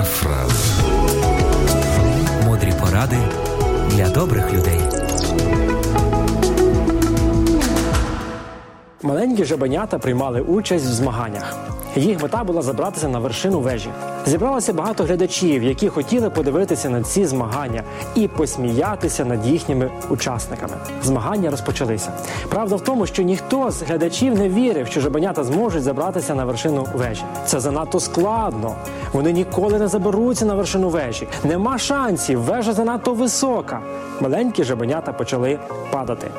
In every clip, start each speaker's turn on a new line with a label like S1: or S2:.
S1: Парафраз.
S2: Мудрі поради для добрих людей.
S3: Маленькі жабенята приймали участь в змаганнях. Їх мета була забратися на вершину вежі. Зібралося багато глядачів, які хотіли подивитися на ці змагання і посміятися над їхніми учасниками. Змагання розпочалися. Правда в тому, що ніхто з глядачів не вірив, що жабенята зможуть забратися на вершину вежі. Це занадто складно. Вони ніколи не заберуться на вершину вежі. Нема шансів. Вежа занадто висока. Маленькі жабенята почали падати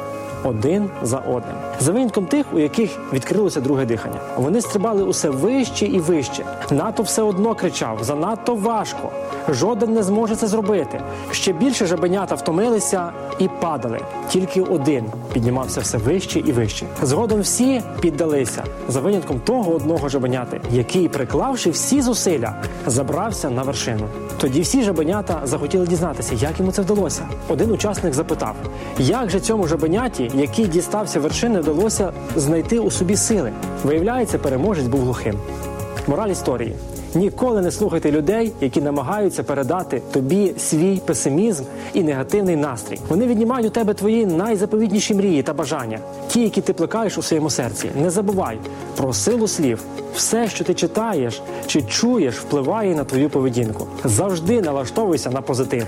S3: один за одним. За винятком тих, у яких відкрилося друге дихання. Вони стрибали усе вище і вище. НАТО все одно кричав: занадто важко. Жоден не зможе це зробити. Ще більше жабенята втомилися і падали. Тільки один піднімався все вище і вище. Згодом всі піддалися за винятком того одного жабеняти, який, приклавши всі зусилля, забрався на вершину. Тоді всі жабенята захотіли дізнатися, як йому це вдалося. Один учасник запитав, як же цьому жабеняті, який дістався вершини, вдалося знайти у собі сили. Виявляється, переможець був глухим. Мораль історії. Ніколи не слухайте людей, які намагаються передати тобі свій песимізм і негативний настрій. Вони віднімають у тебе твої найзаповітніші мрії та бажання, ті, які ти плекаєш у своєму серці. Не забувай про силу слів. Все, що ти читаєш чи чуєш, впливає на твою поведінку. Завжди налаштовуйся на позитив.